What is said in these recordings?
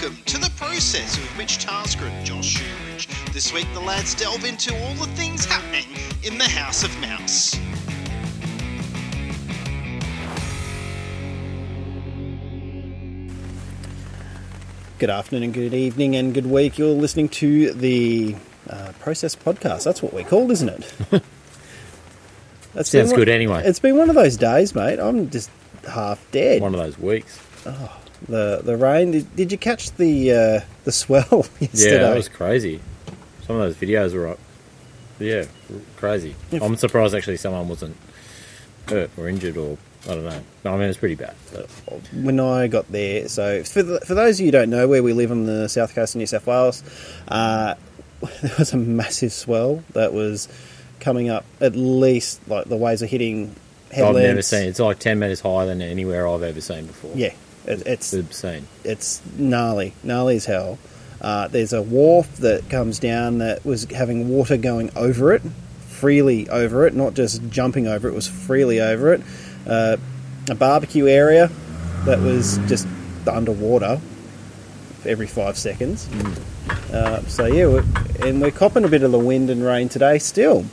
welcome to the process with Mitch Tasker and Josh Shoeridge. This week, the lads delve into all the things happening in the House of Mouse. Good afternoon, and good evening, and good week. You're listening to the uh, Process Podcast. That's what we're called, isn't it? That's Sounds one- good anyway. It's been one of those days, mate. I'm just half dead. One of those weeks. The the rain. Did, did you catch the uh, the swell yesterday? Yeah, that was crazy. Some of those videos were up. Yeah, crazy. If- I'm surprised actually someone wasn't hurt or injured or I don't know. I mean it's pretty bad. But when I got there. So, for, the, for those of you who don't know, where we live on the south coast of New South Wales, uh, there was a massive swell that was coming up. At least, like the waves are hitting headlands. I've never seen. It's like ten meters higher than anywhere I've ever seen before. Yeah, it, it's it's obscene. it's gnarly, gnarly as hell. Uh, there's a wharf that comes down that was having water going over it, freely over it, not just jumping over it. Was freely over it. Uh, a barbecue area that was just underwater every five seconds. Uh, so yeah, we're, and we're copping a bit of the wind and rain today. Still,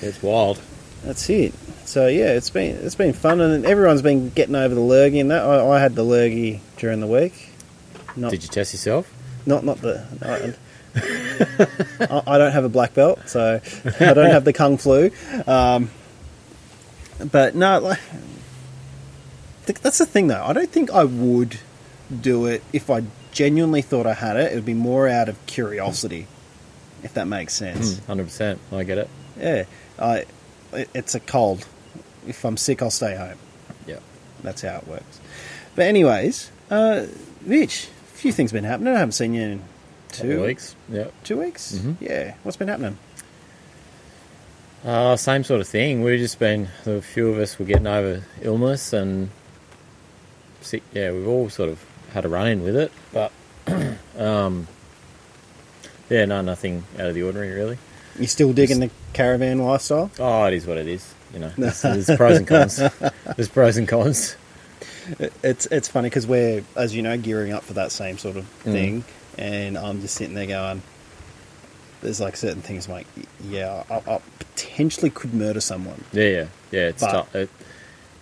It's wild. that's it. So yeah, it's been it's been fun, and everyone's been getting over the lurgy and that. I, I had the lurgy during the week. Not Did you test yourself? not not the. I, I don't have a black belt, so I don't have the kung flu. Um, but no, like that's the thing though. I don't think I would do it if I genuinely thought I had it. It would be more out of curiosity, if that makes sense. Hundred percent. I get it. Yeah, I. It's a cold. If I'm sick, I'll stay home. Yeah. That's how it works. But anyways, uh, Mitch, a few things been happening. I haven't seen you in two weeks. Yeah. Two weeks? Mhm. Yeah. What's been happening? Uh, same sort of thing. We've just been a few of us were getting over illness and sick. Yeah, we've all sort of had a run in with it, but um, yeah, no, nothing out of the ordinary really. You still digging the caravan lifestyle? Oh, it is what it is. You know, there's, there's pros and cons. There's pros and cons. It's it's funny because we're, as you know, gearing up for that same sort of Mm. thing, and I'm just sitting there going, "There's like certain things, I'm like, yeah, I, I potentially could murder someone." Yeah, yeah, yeah. It's But- tough. It,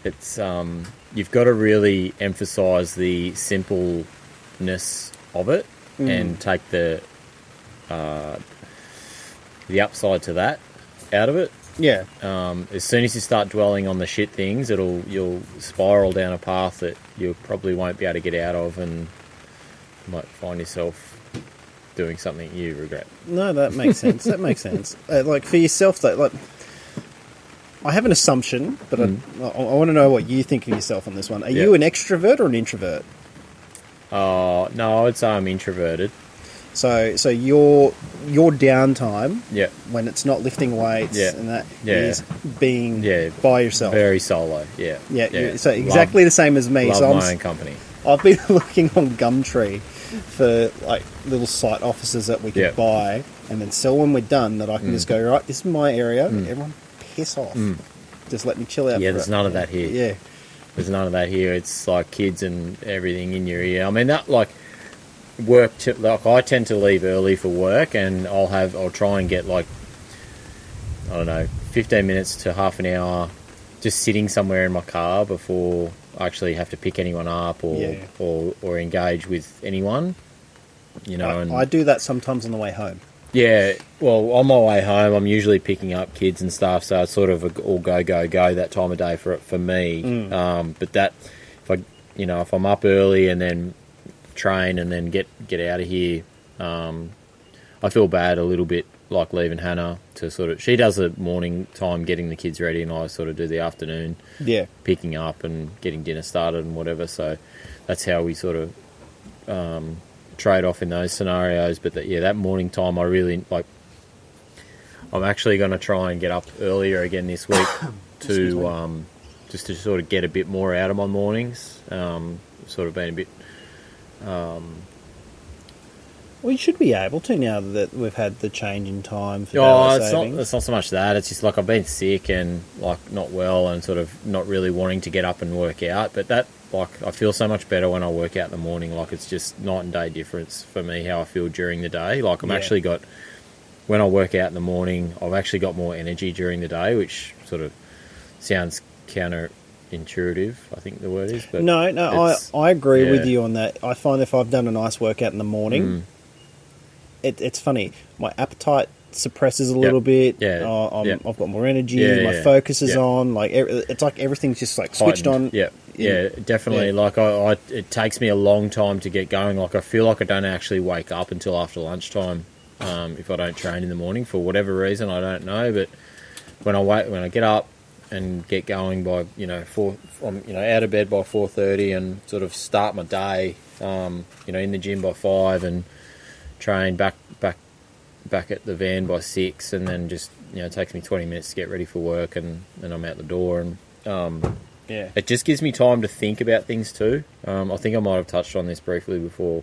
it's um, you've got to really emphasise the simpleness of it Mm. and take the uh, the upside to that out of it. Yeah, Um, as soon as you start dwelling on the shit things, it'll you'll spiral down a path that you probably won't be able to get out of, and you might find yourself doing something you regret. no, that makes sense. that makes sense. Uh, like for yourself, though, like I have an assumption, but I, I, want to know what you think of yourself on this one. Are Mm. You an extrovert or an introvert? Uh, no, I would say I'm introverted. So, so your your downtime Yeah, when it's not lifting weights Yeah. and that Yeah. is being Yeah. by yourself. very solo. Yeah, yeah, yeah. so exactly the same as me. Love, so I'm, my own company. I've been looking on Gumtree for like little site offices that we Yeah. buy and then sell when we're done. That I can Mm. just go right. This is my area. Everyone piss off. Mm. Just let me chill out. Yeah, there's it. none of that here. Yeah, There's none of that here. It's like kids and everything in your ear. I mean, that like work. To, like I tend to leave early for work, and I'll have I'll try and get like I don't know, 15 minutes to half an hour, just sitting somewhere in my car before I actually have to pick anyone up or Yeah. or, or engage with anyone. You know, and I, I do that sometimes on the way home. Yeah, well, on my way home, I'm usually picking up kids and stuff, so it's sort of a, all go go go that time of day for for me. Mm. Um, but that, if I, you know, if I'm up early and then train and then get get out of here, um, I feel bad a little bit, like leaving Hannah to sort of. She does the morning time getting the kids ready, and I sort of do the afternoon Yeah, picking up and getting dinner started and whatever. So that's how we sort of um, trade off in those scenarios. But that, yeah, that morning time, I really like. I'm actually going to try and get up earlier again this week to um, just to sort of get a bit more out of my mornings. Um, sort of been a bit. Um, you should be able to now that we've had the change in time for Oh, it's not, it's not so much that. It's just like I've been sick and like not well and sort of not really wanting to get up and work out. But that like I feel so much better when I work out in the morning. Like it's just night and day difference for me how I feel during the day. Like I'm Yeah. actually got when I work out in the morning, I've actually got more energy during the day, which sort of sounds counterintuitive. I think the word is, but no, no, I, I agree with you on that. I find if I've done a nice workout in the morning, Mm. it, it's funny. My appetite suppresses a little bit. Yeah. Uh, I'm, Yeah. I've got more energy. Yeah, my yeah. focus is Yeah. on. Like it's like everything's just like switched heightened. on. Yeah, yeah, definitely. Yeah. Like I, I, it takes me a long time to get going. Like I feel like I don't actually wake up until after lunchtime um, if I don't train in the morning for whatever reason. I don't know, but when I wait, when I get up and get going by you know four, I'm you know out of bed by four thirty and sort of start my day, um, you know, in the gym by five and train back back back at the van by six, and then just you know it takes me twenty minutes to get ready for work, and then I'm out the door and. Um, Yeah. it just gives me time to think about things too. Um, I think I might have touched on this briefly before.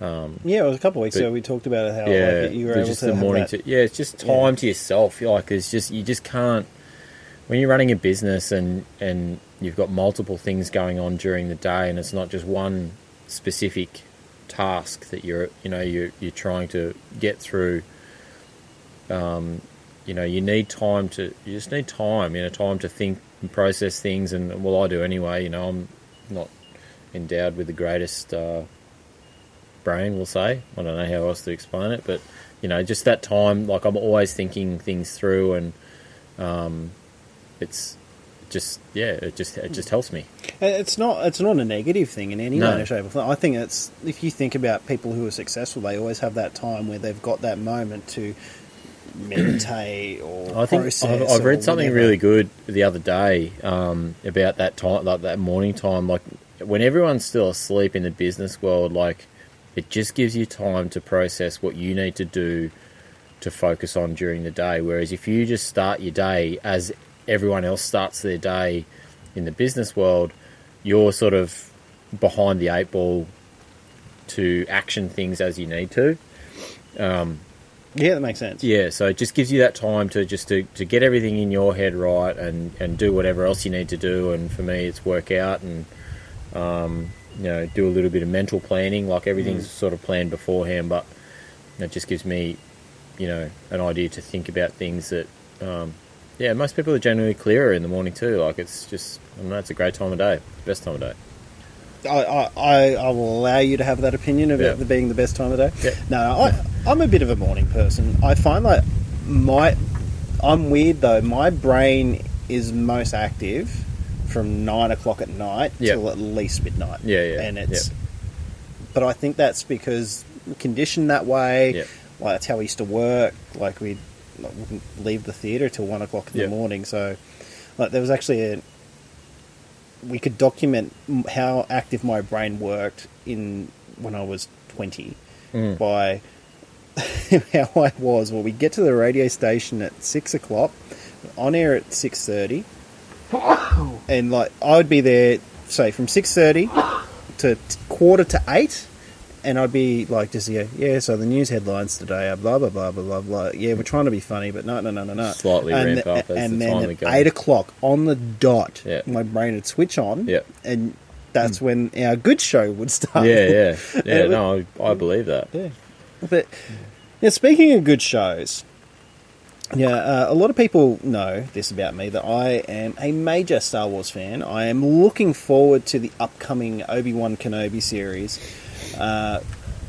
Yeah, it was a couple of weeks But- ago we talked about how yeah, like, you were able just to the morning to yeah, it's just Yeah. time to yourself. Like it's just you just can't when you're running a business and and you've got multiple things going on during the day, and it's not just one specific task that you're you know you're you're trying to get through. Um, you know, you need time to you just need time. You know, time to think and process things, and well, I do anyway. You know, I'm not endowed with the greatest. Uh, brain, we'll say. I don't know how else to explain it, but you know, just that time, like I'm always thinking things through, and um, it's just yeah, it just it just helps me. It's not. It's not a negative thing in any No. way, shape, or form. I think it's if you think about people who are successful, they always have that time where they've got that moment to meditate or I think process. I've, I've read something whatever. really good the other day um, about that time, like that morning time, like when everyone's still asleep in the business world, like it just gives you time to process what you need to do to focus on during the day. Whereas if you just start your day as everyone else starts their day in the business world, you're sort of behind the eight ball to action things as you need to. Yeah, that makes sense. Yeah, so it just gives you that time to just to, to get everything in your head right and, and do whatever else you need to do. And for me, it's work out and um, you know do a little bit of mental planning. Like everything's sort of planned beforehand, but it just gives me you know an idea to think about things that um, yeah most people are generally clearer in the morning too. Like it's just I don't know, it's a great time of day, best time of day. I, I, I, will allow you to have that opinion of Yeah. it being the best time of day. Yeah. No, I, I'm a bit of a morning person. I find like my, I'm weird though. My brain is most active from nine o'clock at night Yeah. till at least midnight. Yeah, yeah, and it's. But I think that's because conditioned that way. Yeah. Like that's how we used to work. Like we like, wouldn't leave the theatre till one o'clock in Yeah. the morning. So, like there was actually a we could document how active my brain worked in when I was 20 Mm. by how I was. Well, we get to the radio station at six o'clock, on air at six thirty, and like I would be there, say from six thirty to quarter to eight. And I'd be like, just yeah, yeah. So the news headlines today are blah blah blah blah blah blah. Yeah, we're trying to be funny, but no, no, no, no, no. Slightly and ramp up as and the then time at we go. eight o'clock on the dot, Yeah. my brain would switch on, Yeah. and that's when our good show would start. Yeah, yeah, yeah. it no, I, I believe that. yeah. But yeah, speaking of good shows, yeah, uh, a lot of people know this about me that I am a major Star Wars fan. I am looking forward to the upcoming Obi Wan Kenobi series. Uh,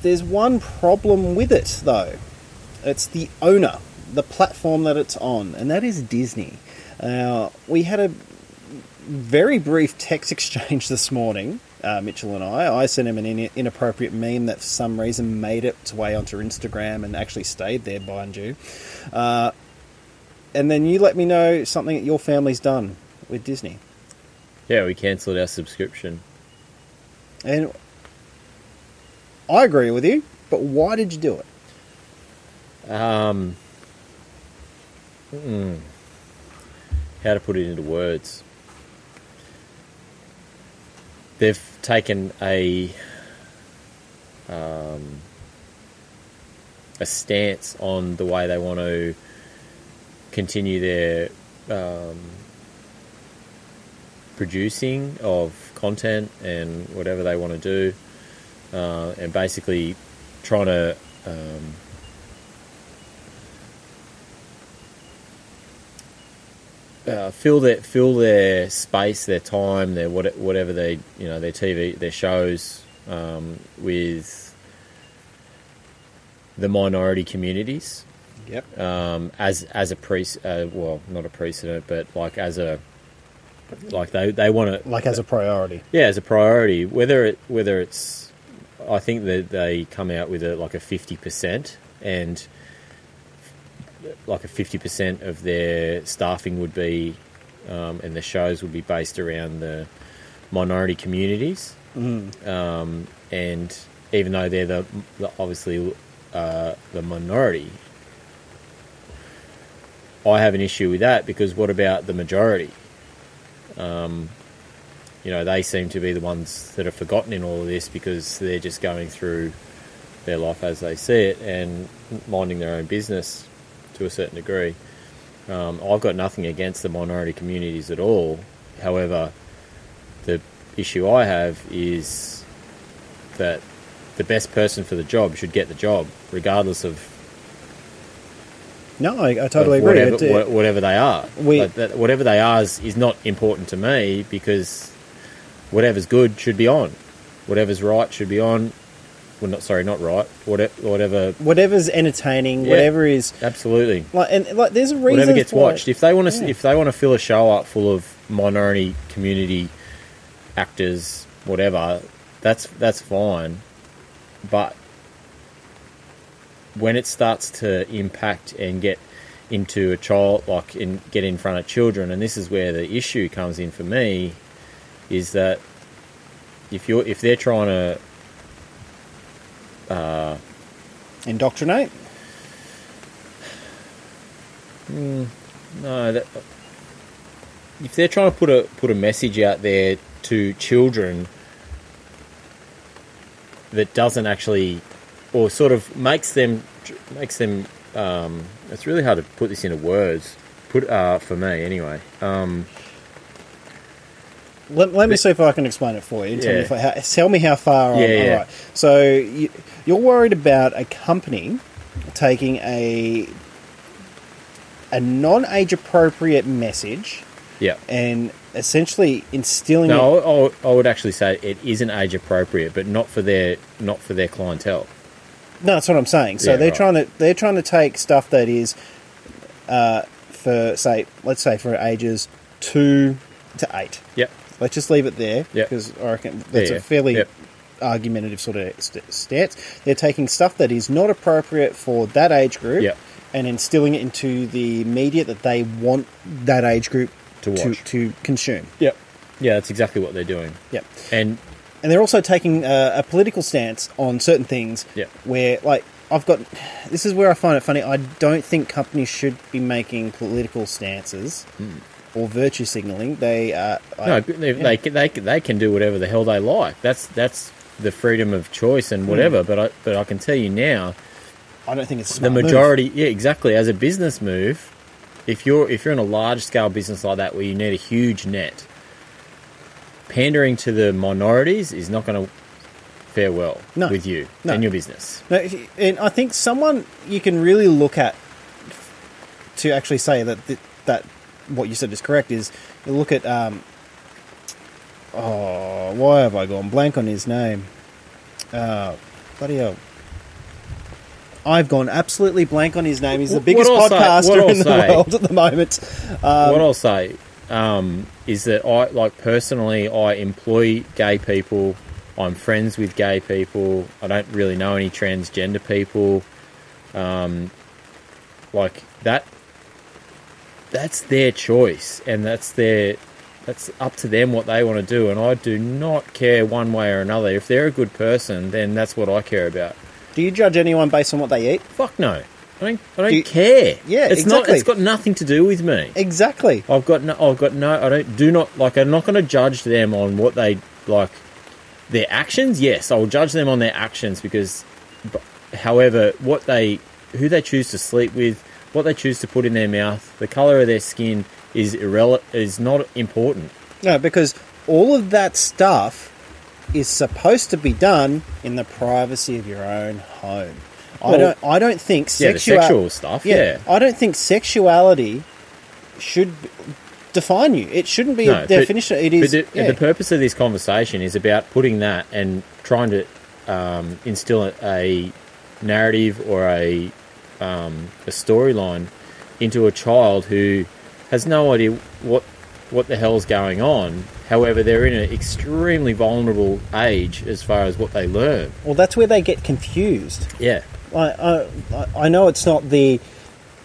there's one problem with it, though. It's the owner, the platform that it's on, and that is Disney. Now, we had a very brief text exchange this morning, uh, Mitchell and I. I sent him an in- inappropriate meme that for some reason made its way onto Instagram and actually stayed there, mind you. Uh, and then you let me know something that your family's done with Disney. Yeah, we cancelled our subscription. And I agree with you, but why did you do it? Um, mm, how to put it into words? They've taken a um, a stance on the way they want to continue their um, producing of content and whatever they want to do, uh, and basically trying to um, uh, fill their fill their space, their time, their what, whatever they you know their TV, their shows um, with the minority communities Yep. um, as as a pre uh, well not a precedent but like as a like they they want to Like as a priority. yeah as a priority whether it whether it's I think that they come out with a like a fifty percent and like a fifty percent of their staffing would be um, and the shows would be based around the minority communities um, and even though they're the, the obviously uh, the minority I have an issue with that because what about the majority? Um, you know, they seem to be the ones that are forgotten in all of this because they're just going through their life as they see it and minding their own business to a certain degree. Um, I've got nothing against the minority communities at all. However, the issue I have is that the best person for the job should get the job, regardless of No, I, I totally of agree. Whatever, It, whatever they are. we- Like that, whatever they are is, is not important to me because whatever's good should be on. Whatever's right should be on. Well, not sorry, not right. Whatever, whatever. whatever's entertaining, Yeah. whatever is Absolutely. like, and like, there's a reason Whatever gets watched. It. If they want to, Yeah. if they want to fill a show up full of minority community actors, whatever, that's that's fine. But when it starts to impact and get into a child, like and get in front of children, and this is where the issue comes in for me, is that if you're if they're trying to uh, Indoctrinate. No, that, if they're trying to put a put a message out there to children that doesn't actually, or sort of makes them makes them, um, it's really hard to put this into words. Put uh, for me anyway. Um, Let, let me see if I can explain it for you. Tell, me, Yeah. if I, how, tell me how far I'm Yeah, I'm yeah. right. So you, you're worried about a company taking a a non-age appropriate message yeah. and essentially instilling it. No, I, I would actually say it isn't age appropriate, but not for their not for their clientele. No, that's what I'm saying. So Yeah, they're right. trying to they're trying to take stuff that is uh, for say let's say for ages two to eight. Yep. Let's just leave it there Yep. because I reckon that's Yeah, a fairly yep. argumentative sort of st- stance. They're taking stuff that is not appropriate for that age group Yep. and instilling it into the media that they want that age group To to, watch. to consume. Yep. Yeah, that's exactly what they're doing. Yep. And and they're also taking uh, a political stance on certain things. Yeah. Where, like, I've got. This is where I find it funny. I don't think companies should be making political stances or virtue signaling. They uh, Hmm. No, I- they, yeah. they, can- they, they can do whatever the hell they like. That's that's the freedom of choice and whatever. But I but I can tell you now, I don't think it's the smart move. majority, yeah, exactly. As a business move, if you're if you're in a large scale business like that where you need a huge net, pandering to the minorities is not going to fare well No. with you No. and your business. No, and I think someone you can really look at to actually say that th- that what you said is correct is you look at um, oh why have I gone blank on his name? Uh, bloody hell. I've gone absolutely blank on his name. He's the biggest I'll say- podcaster in the say- world at the moment. Um, what I'll say um, is that I like personally, I employ gay people. I'm friends with gay people. I don't really know any transgender people. Um, like that. That's their choice, and that's their. That's up to them what they want to do, and I do not care one way or another. If they're a good person, then that's what I care about. do you judge anyone based on what they eat? Fuck no, I don't. I don't Do you- care. Yeah, it's not. exactly. It's got nothing to do with me. Exactly. I've got no. I've got no. I don't. Do not like. I'm not going to judge them on what they like. Their actions, yes, I'll judge them on their actions because, however, what they, who they choose to sleep with, what they choose to put in their mouth, the color of their skin is irrelevant. Is not important. No, because all of that stuff is supposed to be done in the privacy of your own home. I don't. I don't think Yeah, sexual stuff. Yeah. I don't think sexuality should define you. It shouldn't be No, a but- definition. it But the, yeah. the purpose of this conversation is about putting that and trying to um, instill a, a narrative or a um, a storyline into a child who has no idea what what the hell's going on. However, they're in an extremely vulnerable age as far as what they learn. well, that's where they get confused. Yeah, I, I, I know it's not the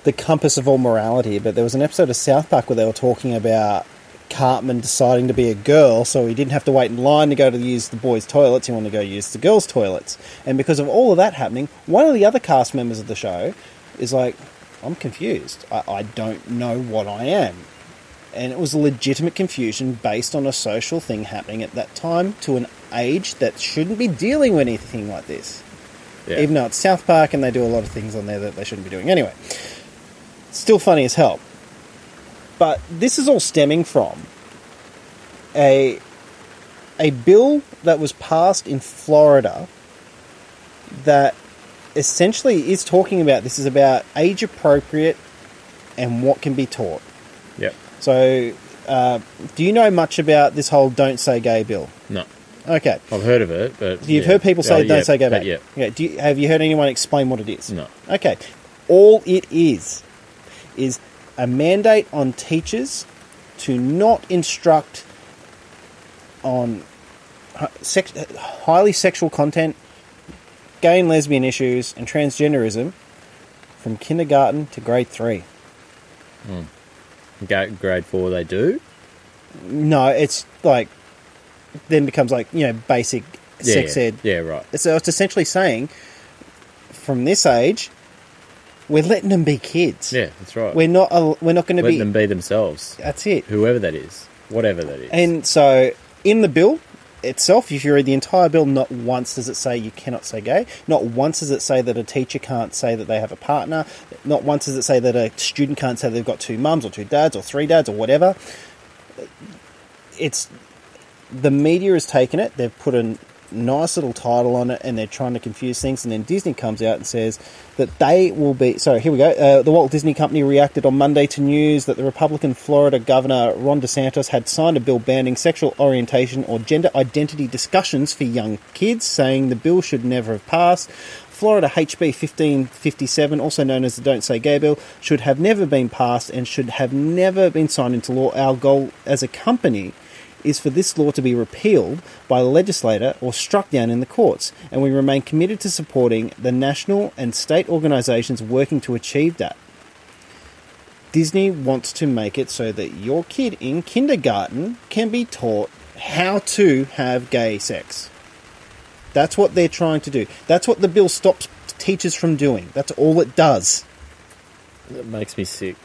the compass of all morality, but there was an episode of South Park where they were talking about Cartman deciding to be a girl, so he didn't have to wait in line to go to use the boys' toilets. He wanted to go use the girls' toilets, and because of all of that happening, one of the other cast members of the show is like, "I'm confused. I, I don't know what I am." And it was a legitimate confusion based on a social thing happening at that time to an age that shouldn't be dealing with anything like this yeah. even though it's South Park and they do a lot of things on there that they shouldn't be doing. Anyway, still funny as hell. But this is all stemming from a a bill that was passed in Florida that essentially is talking about this is about age appropriate and what can be taught. Yep. So, uh, do you know much about this whole "Don't Say Gay" bill? No, Okay, I've heard of it, but you've yeah. heard people say Oh, "Don't yeah, say gay" back. Yeah, Yeah. Do you, have you heard anyone explain what it is? no. Okay. All it is is a mandate on teachers to not instruct on sex, highly sexual content, gay and lesbian issues, and transgenderism from kindergarten to grade three. Hmm. Ga- Grade four, they do. No, it's like then becomes like you know basic Yeah, sex yeah. ed. Yeah, right. So it's essentially saying from this age, we're letting them be kids. Yeah, that's right. We're not. al- We're not going to Let be. them be themselves, That's it. whoever that is, whatever that is. And so in the bill itself, if you read the entire bill, not once does it say you cannot say gay. Not once does it say that a teacher can't say that they have a partner. Not once does it say that a student can't say they've got two mums or two dads or three dads or whatever. It's the media has taken it. They've put a nice little title on it, and they're trying to confuse things. And then Disney comes out and says that they will be. Sorry, here we go. Uh, the Walt Disney Company reacted on Monday to news that the Republican Florida Governor Ron DeSantis had signed a bill banning sexual orientation or gender identity discussions for young kids, saying the bill should never have passed. Florida HB 1557, also known as the Don't Say Gay Bill, should have never been passed and should have never been signed into law. Our goal as a company is for this law to be repealed by the legislator or struck down in the courts, and we remain committed to supporting the national and state organisations working to achieve that. Disney wants to make it so that your kid in kindergarten can be taught how to have gay sex. That's what they're trying to do. That's what the bill stops teachers from doing. That's all it does. That makes me sick.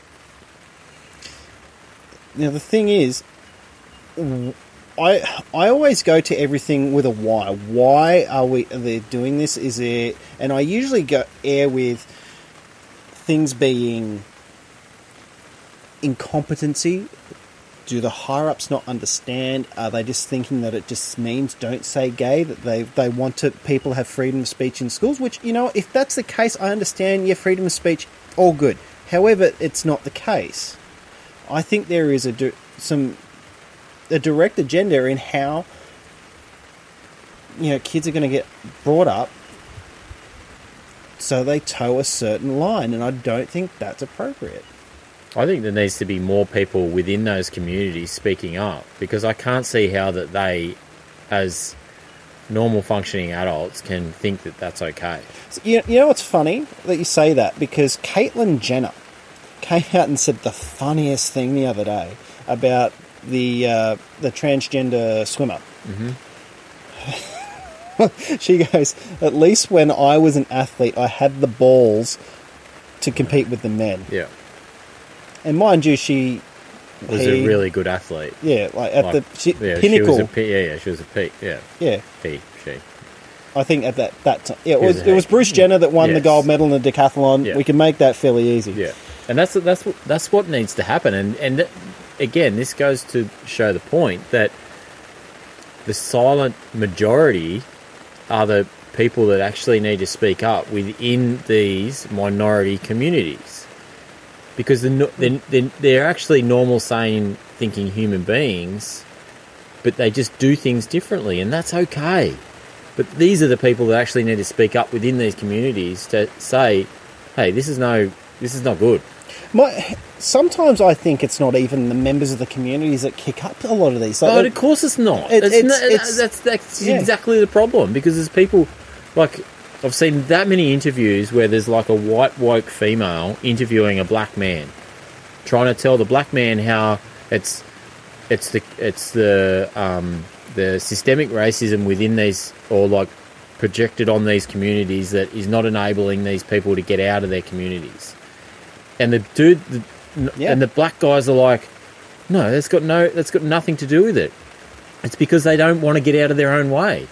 Now the thing is, I I always go to everything with a why. Why are we are they doing this? Is it? And I usually go air with things being incompetency. Do the higher ups not understand? Are they just thinking that it just means don't say gay? That they they want to people have freedom of speech in schools? Which you know, if that's the case, I understand. Yeah, freedom of speech, all good. However, it's not the case. I think there is a some a direct agenda in how you know kids are going to get brought up so they toe a certain line and i don't think that's appropriate I think there needs to be more people within those communities speaking up because I can't see how that they, as normal functioning adults, can think that that's okay. So, you, you know what's funny that you say that because caitlyn jenner came out and said the funniest thing the other day about the uh, the transgender swimmer she goes at least when i was an athlete i had the balls to compete with the men Yeah, And mind you, she was he- a really good athlete. yeah, like at Like, the she, yeah, pinnacle. She was a yeah, yeah, she was a peak. Yeah, yeah, he, she. I think at that that time, yeah, it was, was it was. Bruce Jenner that won the gold medal in the decathlon. Yeah. We can make that fairly easy. Yeah, and that's that's what that's what needs to happen. And and again, this goes to show the point that the silent majority are the people that actually need to speak up within these minority communities. Because they're, they're, they're, actually normal, sane, thinking human beings, but they just do things differently, and that's okay. But these are the people that actually need to speak up within these communities to say, "Hey, this is no, this is not good." My, sometimes I think it's not even the members of the communities that kick up a lot of these. Like, But of course it's not. It- it's it's- not- it's- that's that's yeah. exactly the problem because there's people like I've seen that many interviews where there's like a white woke female interviewing a black man, trying to tell the black man how it's it's the it's the um, the systemic racism within these or like projected on these communities that is not enabling these people to get out of their communities. And the dude, the, Yeah. and the black guys are like, no, that's got no, that's got nothing to do with it. It's because they don't want to get out of their own way.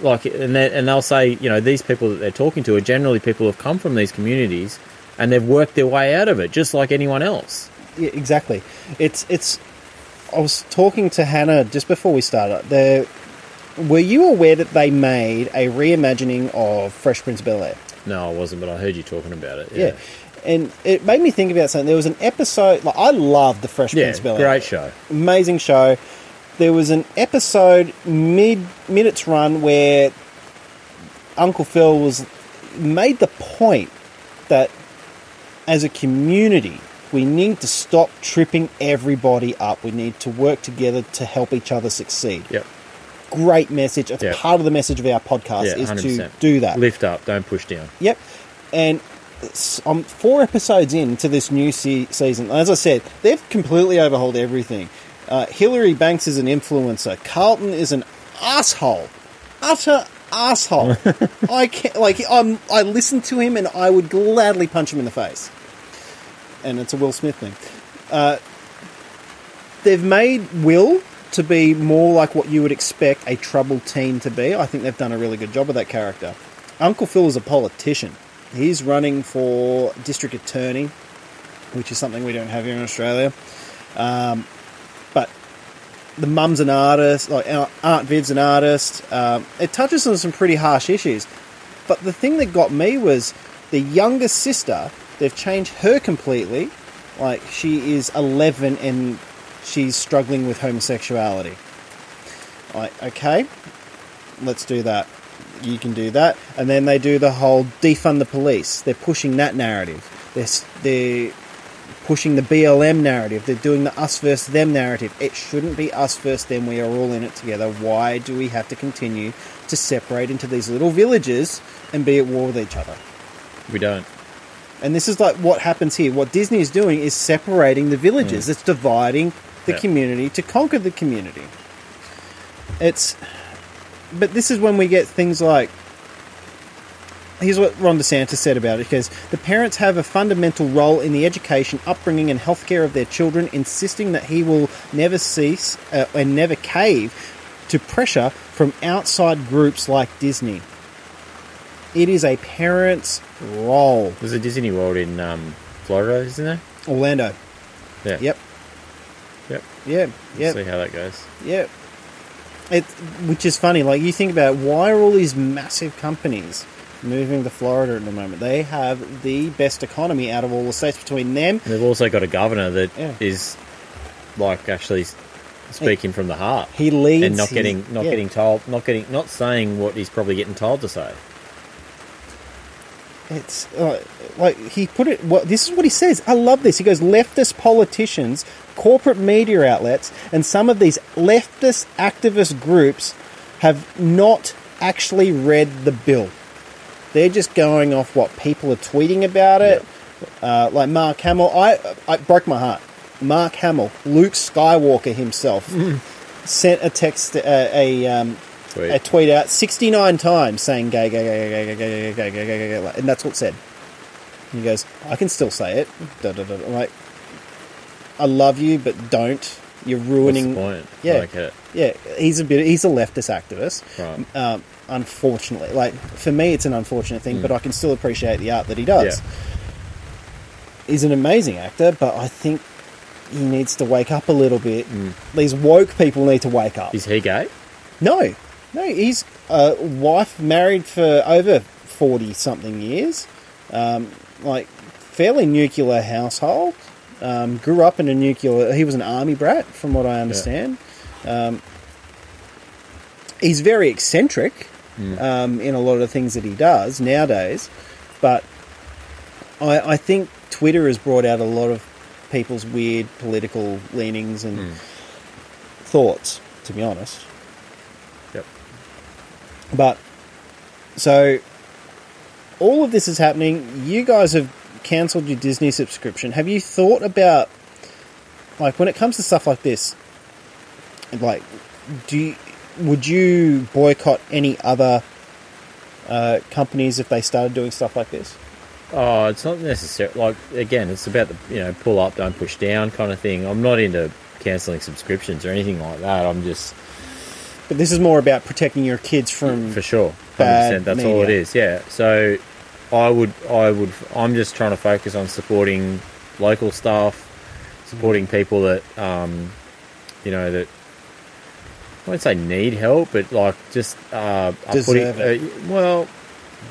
Like, and they, and they'll say, you know, these people that they're talking to are generally people who've come from these communities and they've worked their way out of it, just like anyone else. Yeah, exactly. It's it's. I was talking to Hannah just before we started. There, were you aware that they made a reimagining of Fresh Prince of Bel Air? No, I wasn't, but I heard you talking about it. Yeah. Yeah, And it made me think about something. There was an episode. Like I loved the Fresh Prince of Bel Air. great show. amazing show. There was an episode mid mid its run where Uncle Phil was made the point that as a community we need to stop tripping everybody up. We need to work together to help each other succeed. Yep. Great message. It's Yeah. part of the message of our podcast Yeah, is 100%. to do that. Lift up, don't push down. Yep. And I'm four episodes into this new se- season. As I said, they've completely overhauled everything. Uh, Hillary Banks is an influencer. Carlton is an asshole, utter asshole. I can't like. I'm. I listen to him and I would gladly punch him in the face. And it's a Will Smith thing. Uh, they've made Will to be more like what you would expect a troubled teen to be. I think they've done a really good job with that character. Uncle Phil is a politician. He's running for district attorney, which is something we don't have here in Australia. Um, but the mum's an artist, like Aunt Viv's an artist. Um, it touches on some pretty harsh issues. But the thing that got me was the younger sister. They've changed her completely. Like she is 11 and she's struggling with homosexuality. Like okay, let's do that. You can do that, and then they do the whole defund the police. They're pushing that narrative. They're they're pushing the BLM narrative. They're doing the us versus them narrative. It shouldn't be us versus them. We are all in it together. Why do we have to continue to separate into these little villages and be at war with each other? We don't. And this is like what happens here. What Disney is doing is separating the villages. Mm. It's dividing the Yeah. community to conquer the community. It's, but this is when we get things like. Here's what Ron DeSantis said about it: because the parents have a fundamental role in the education, upbringing, and healthcare of their children, insisting that he will never cease uh, and never cave to pressure from outside groups like Disney. It is a parent's role. There's a Disney World in um, Florida, isn't there? Orlando. Yeah. Yep. Yep. Yeah. Yep. See how that goes. Yep. It, which is funny. Like you think about why are all these massive companies moving to Florida at the moment? They have the best economy out of all the states. Between them, And they've also got a governor that is Yeah. like actually speaking from the heart he leads and not his- getting not yeah. getting told not getting not saying what he's probably getting told to say. It's uh, like he put it. Well, this is what he says. I love this. He goes, leftist politicians, corporate media outlets, and some of these leftist activist groups have not actually read the bill. They're just going off what people are tweeting about it. Uh, like Mark Hamill, I, I broke my heart. Mark Hamill, Luke Skywalker himself, sent a text, uh, a um, Tweet. a tweet out 69 times saying gay, gay, gay, gay, gay, gay, gay, gay, gay, gay, gay, gay, and that's what it said. And he goes, I can still say it. Da, da, da. I'm like, I love you, but don't. You're What's ruining. the point? Yeah. It. Yeah, he's a bit. He's a leftist activist. Right. Um, unfortunately, like for me, it's an unfortunate thing, but I can still appreciate the art that he does. Yeah. He's an amazing actor, but I think he needs to wake up a little bit. These woke people need to wake up. Is he gay? No, no, he's a wife married for over forty something years. Um, like fairly nuclear household. Um, grew up in a nuclear. He was an army brat, from what I understand. Um, he's very eccentric um, in a lot of the things that he does nowadays, but I, I think Twitter has brought out a lot of people's weird political leanings and thoughts. To be honest, Yep. but so all of this is happening. You guys have cancelled your Disney subscription. Have you thought about like when it comes to stuff like this? Like, do you, would you boycott any other uh, companies if they started doing stuff like this? Oh, it's not necessary. Like again, it's about the you know pull up, don't push down kind of thing. I'm not into cancelling subscriptions or anything like that. I'm just But this is more about protecting your kids from. for sure, hundred percent. That's all it is. Yeah. So I would, I would, I'm just trying to focus on supporting local staff, supporting people that, um, you know, that I won't say need help, but like just uh, Deserve putting, uh, well,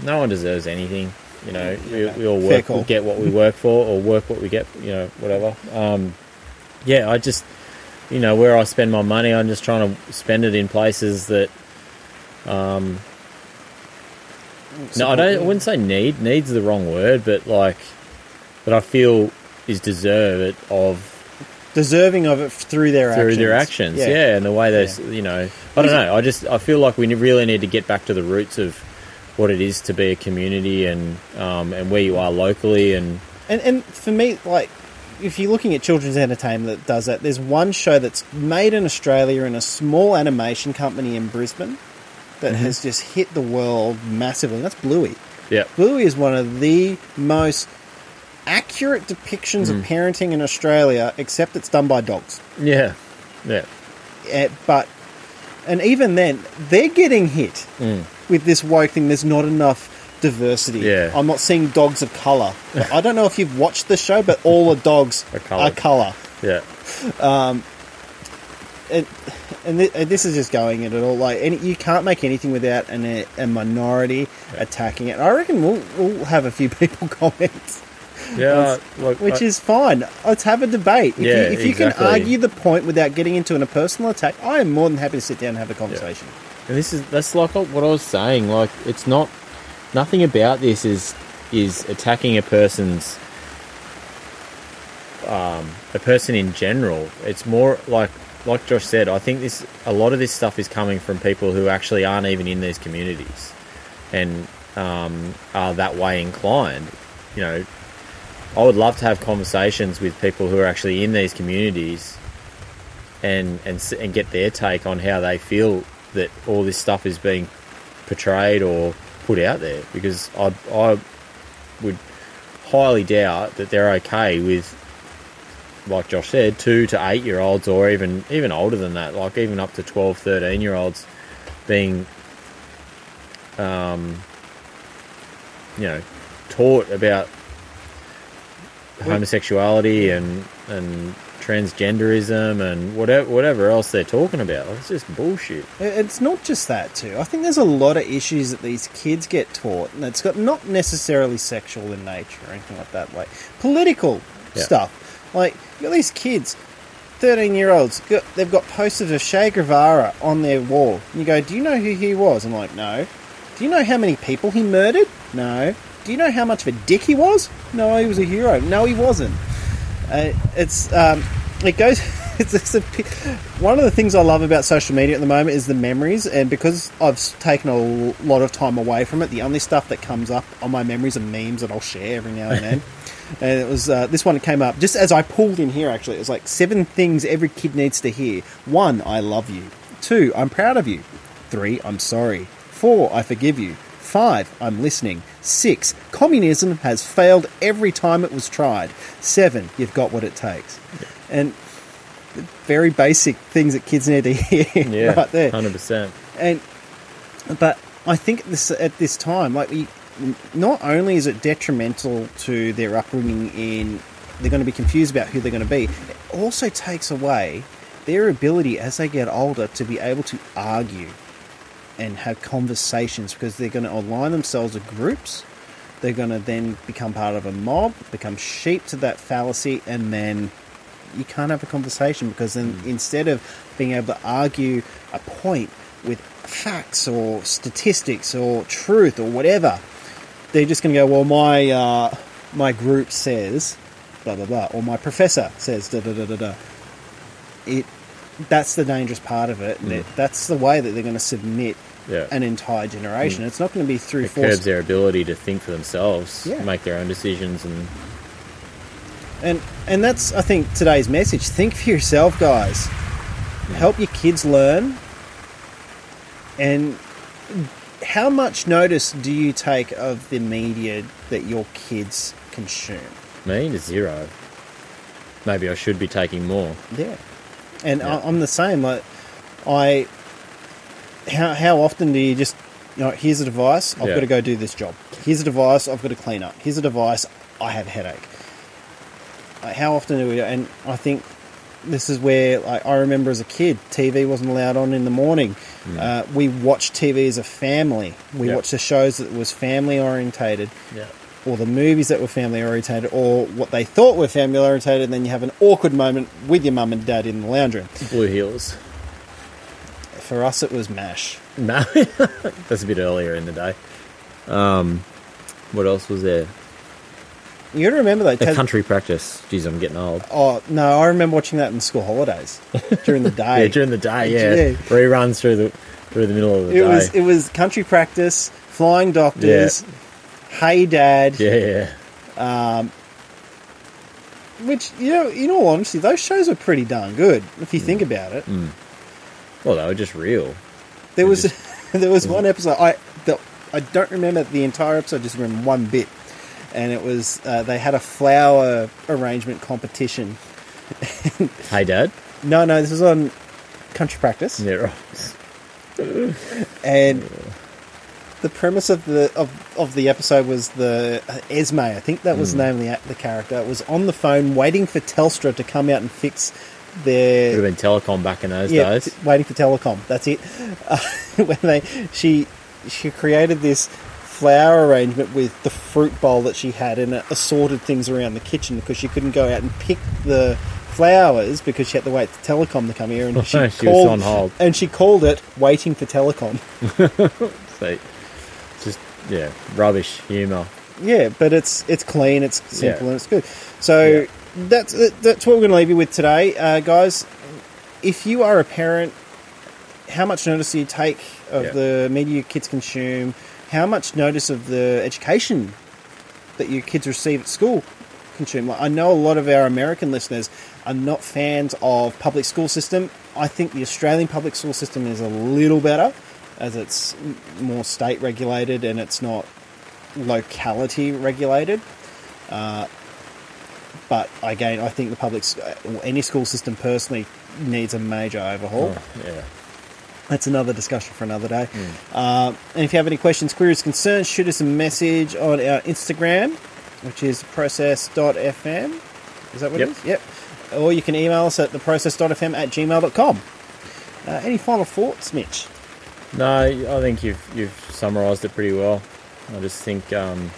no one deserves anything. You know, we, we all work, we get what we work for, or work what we get. You know, whatever. Um, yeah, I just, you know, where I spend my money, I'm just trying to spend it in places that no, I don't. I wouldn't say need. Needs the wrong word, but like, but I feel is deserved of deserving of it through their through actions. their actions. Yeah. and the way they, Yeah. you know, I don't know. I just I feel like we really need to get back to the roots of what it is to be a community and um, and where you are locally and And and for me, like, if you're looking at children's entertainment that does that, there's one show that's made in Australia in a small animation company in Brisbane that Mm-hmm. has just hit the world massively. and That's Bluey. yeah, Bluey is one of the most accurate depictions Mm. of parenting in Australia, except it's done by dogs. yeah, yeah. Eh, but and even then, they're getting hit with this woke thing. There's not enough diversity. Yeah. I'm not seeing dogs of color. I don't know if you've watched the show, but all the dogs Are coloured. are color. Yeah, And and this is just going at it all. Like, any, you can't make anything without an, a, a minority attacking it. I reckon we'll, we'll have a few people comment, yeah. Look, which I- is fine. Let's have a debate. If Yeah, you, if you exactly. can argue the point without getting into an, a personal attack, I am more than happy to sit down and have a conversation. And this is that's like what I was saying. Like it's not nothing about this is is attacking a person's um, a person in general. It's more like like Josh said. I think this a lot of this stuff is coming from people who actually aren't even in these communities and um, are that way inclined. You know, I would love to have conversations with people who are actually in these communities and and and get their take on how they feel that all this stuff is being portrayed or put out there because I I would highly doubt that they're okay with like Josh said 2 to 8 year olds or even even older than that like even up to 12 13 year olds being um you know taught about homosexuality and and transgenderism and whatever whatever else they're talking about. It's just bullshit. It's not just that too. I think there's a lot of issues that these kids get taught, and it's got not necessarily sexual in nature or anything like that. Like political Yeah. stuff. Like you got these kids, thirteen year olds. They've got posters of Che Guevara on their wall. And you go, "Do you know who he was?" I'm like, "No." Do you know how many people he murdered? No. Do you know how much of a dick he was? No, he was a hero. No, he wasn't. Uh, it's um, it goes. It's, it's a, one of the things I love about social media at the moment is the memories, and because I've taken a lot of time away from it, the only stuff that comes up on my memories are memes that I'll share every now and then. and it was uh, this one that came up just as I pulled in here. Actually, it was like seven things every kid needs to hear. One, I love you. Two, I'm proud of you. Three, I'm sorry. Four, I forgive you. Five, I'm listening. Six, communism has failed every time it was tried. Seven, you've got what it takes. And very basic things that kids need to hear Yeah, right there. hundred percent. And but I think this at this time, like we, not only is it detrimental to their upbringing in they're going to be confused about who they're going to be. It also takes away their ability as they get older to be able to argue and have conversations because they're going to align themselves with groups. They're going to then become part of a mob, become sheep to that fallacy, and then you can't have a conversation because then mm. instead of being able to argue a point with facts or statistics or truth or whatever, they're just going to go, well, my uh, my group says blah blah blah, or my professor says da da da da da. It that's the dangerous part of it. That- mm. That's the way that they're going to submit Yeah. an entire generation. Mm. It's not going to be through It force. curbs their ability to think for themselves, Yeah. make their own decisions, and And and that's I think today's message. Think for yourself, guys. Mm. Help your kids learn. And how much notice do you take of the media that your kids consume? me to zero. Maybe I should be taking more. Yeah. And Yeah. I, I'm the same. Like I how how often do you just you know, here's a device, I've Yeah. got to go do this job. Here's a device, I've got to clean up. Here's a device, I have a headache. Like, how often do we and I think this is where like I remember as a kid, TV wasn't allowed on in the morning. Uh, we watched TV as a family. We Yeah. watched the shows that was family orientated Yeah. or the movies that were family orientated, or what they thought were family orientated, and then you have an awkward moment with your mum and dad in the lounge room. Blue Heelers. For us, it was MASH. No, that's a bit earlier in the day. Um, what else was there? You got to remember though. A Tas- country practice. Jeez, I'm getting old. oh no, I remember watching that in school holidays during the day. Yeah, during the day. Yeah, Yeah. reruns through the through the middle of the it day. was it was country practice, flying doctors, hey dad, yeah, yeah. Um, which you know, in all honesty, those shows are pretty darn good if you Mm. think about it. Mm. Well, they were just real. There was just- there was mm. one episode I the, I don't remember the entire episode. I just remember one bit, and it was uh, they had a flower arrangement competition. Hey, Dad. No, no, this was on Country Practice, Yeah, right. and the premise of the of, of the episode was the uh, Esme. I think that was the name of the the character. Was on the phone waiting for Telstra to come out and fix their Would have been telecom back in those yeah, days. t- waiting for telecom. That's it. Uh, when they she she created this flower arrangement with the fruit bowl that she had and it assorted things around the kitchen because she couldn't go out and pick the flowers because she had to wait for telecom to come here and she, She was called on hold. and she called it waiting for telecom. So, just yeah, rubbish humour. Yeah, but it's it's clean, it's simple, Yeah. and it's good. So Yeah. that's that's what we're going to leave you with today, uh, guys. If you are a parent, how much notice do you take of Yeah. the media your kids consume? How much notice of the education that your kids receive at school consume? Like, I know a lot of our American listeners are not fans of public school system. I think the Australian public school system is a little better, as it's more state regulated and it's not locality regulated. Uh, but again, I think the public, any school system personally, needs a major overhaul. Oh, yeah. That's another discussion for another day. Uh, and if you have any questions, queries, concerns, shoot us a message on our Instagram, which is process.fm. Is that what Yep. it is? Yep. Or you can email us at theprocess.fm at gmail.com. Uh, any final thoughts, Mitch? No, I think you've you've summarised it pretty well. I just think, um,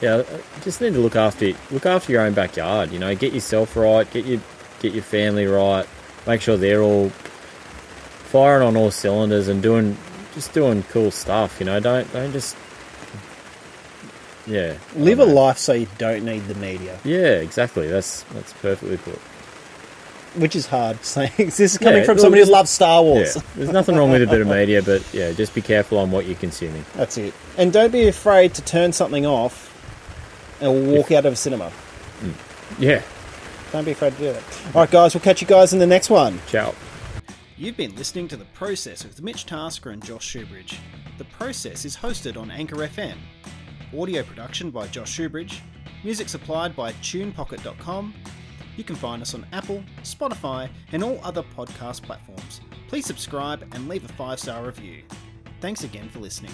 yeah, just need to look after look after your own backyard. You know, get yourself right, get your get your family right, make sure they're all firing on all cylinders and doing just doing cool stuff. You know, don't don't just yeah Live a life so you don't need the media, Yeah, exactly. That's that's perfectly put. which is hard saying. this is coming Yeah, from well, somebody who loves Star Wars. Yeah, there's nothing wrong with a bit of media, but yeah, just be careful on what you're consuming. That's it. And don't be afraid to turn something off and walk out of a cinema. Mm. Yeah, Don't be afraid to do that. All right, guys, we'll catch you guys in the next one. ciao. You've been listening to The Process with Mitch Tasker and Josh Shoebridge. The Process is hosted on Anchor FM. Audio production by Josh Shoebridge. Music supplied by TunePocket.com. You can find us on Apple, Spotify, and all other podcast platforms. Please subscribe and leave a five star review. Thanks again for listening.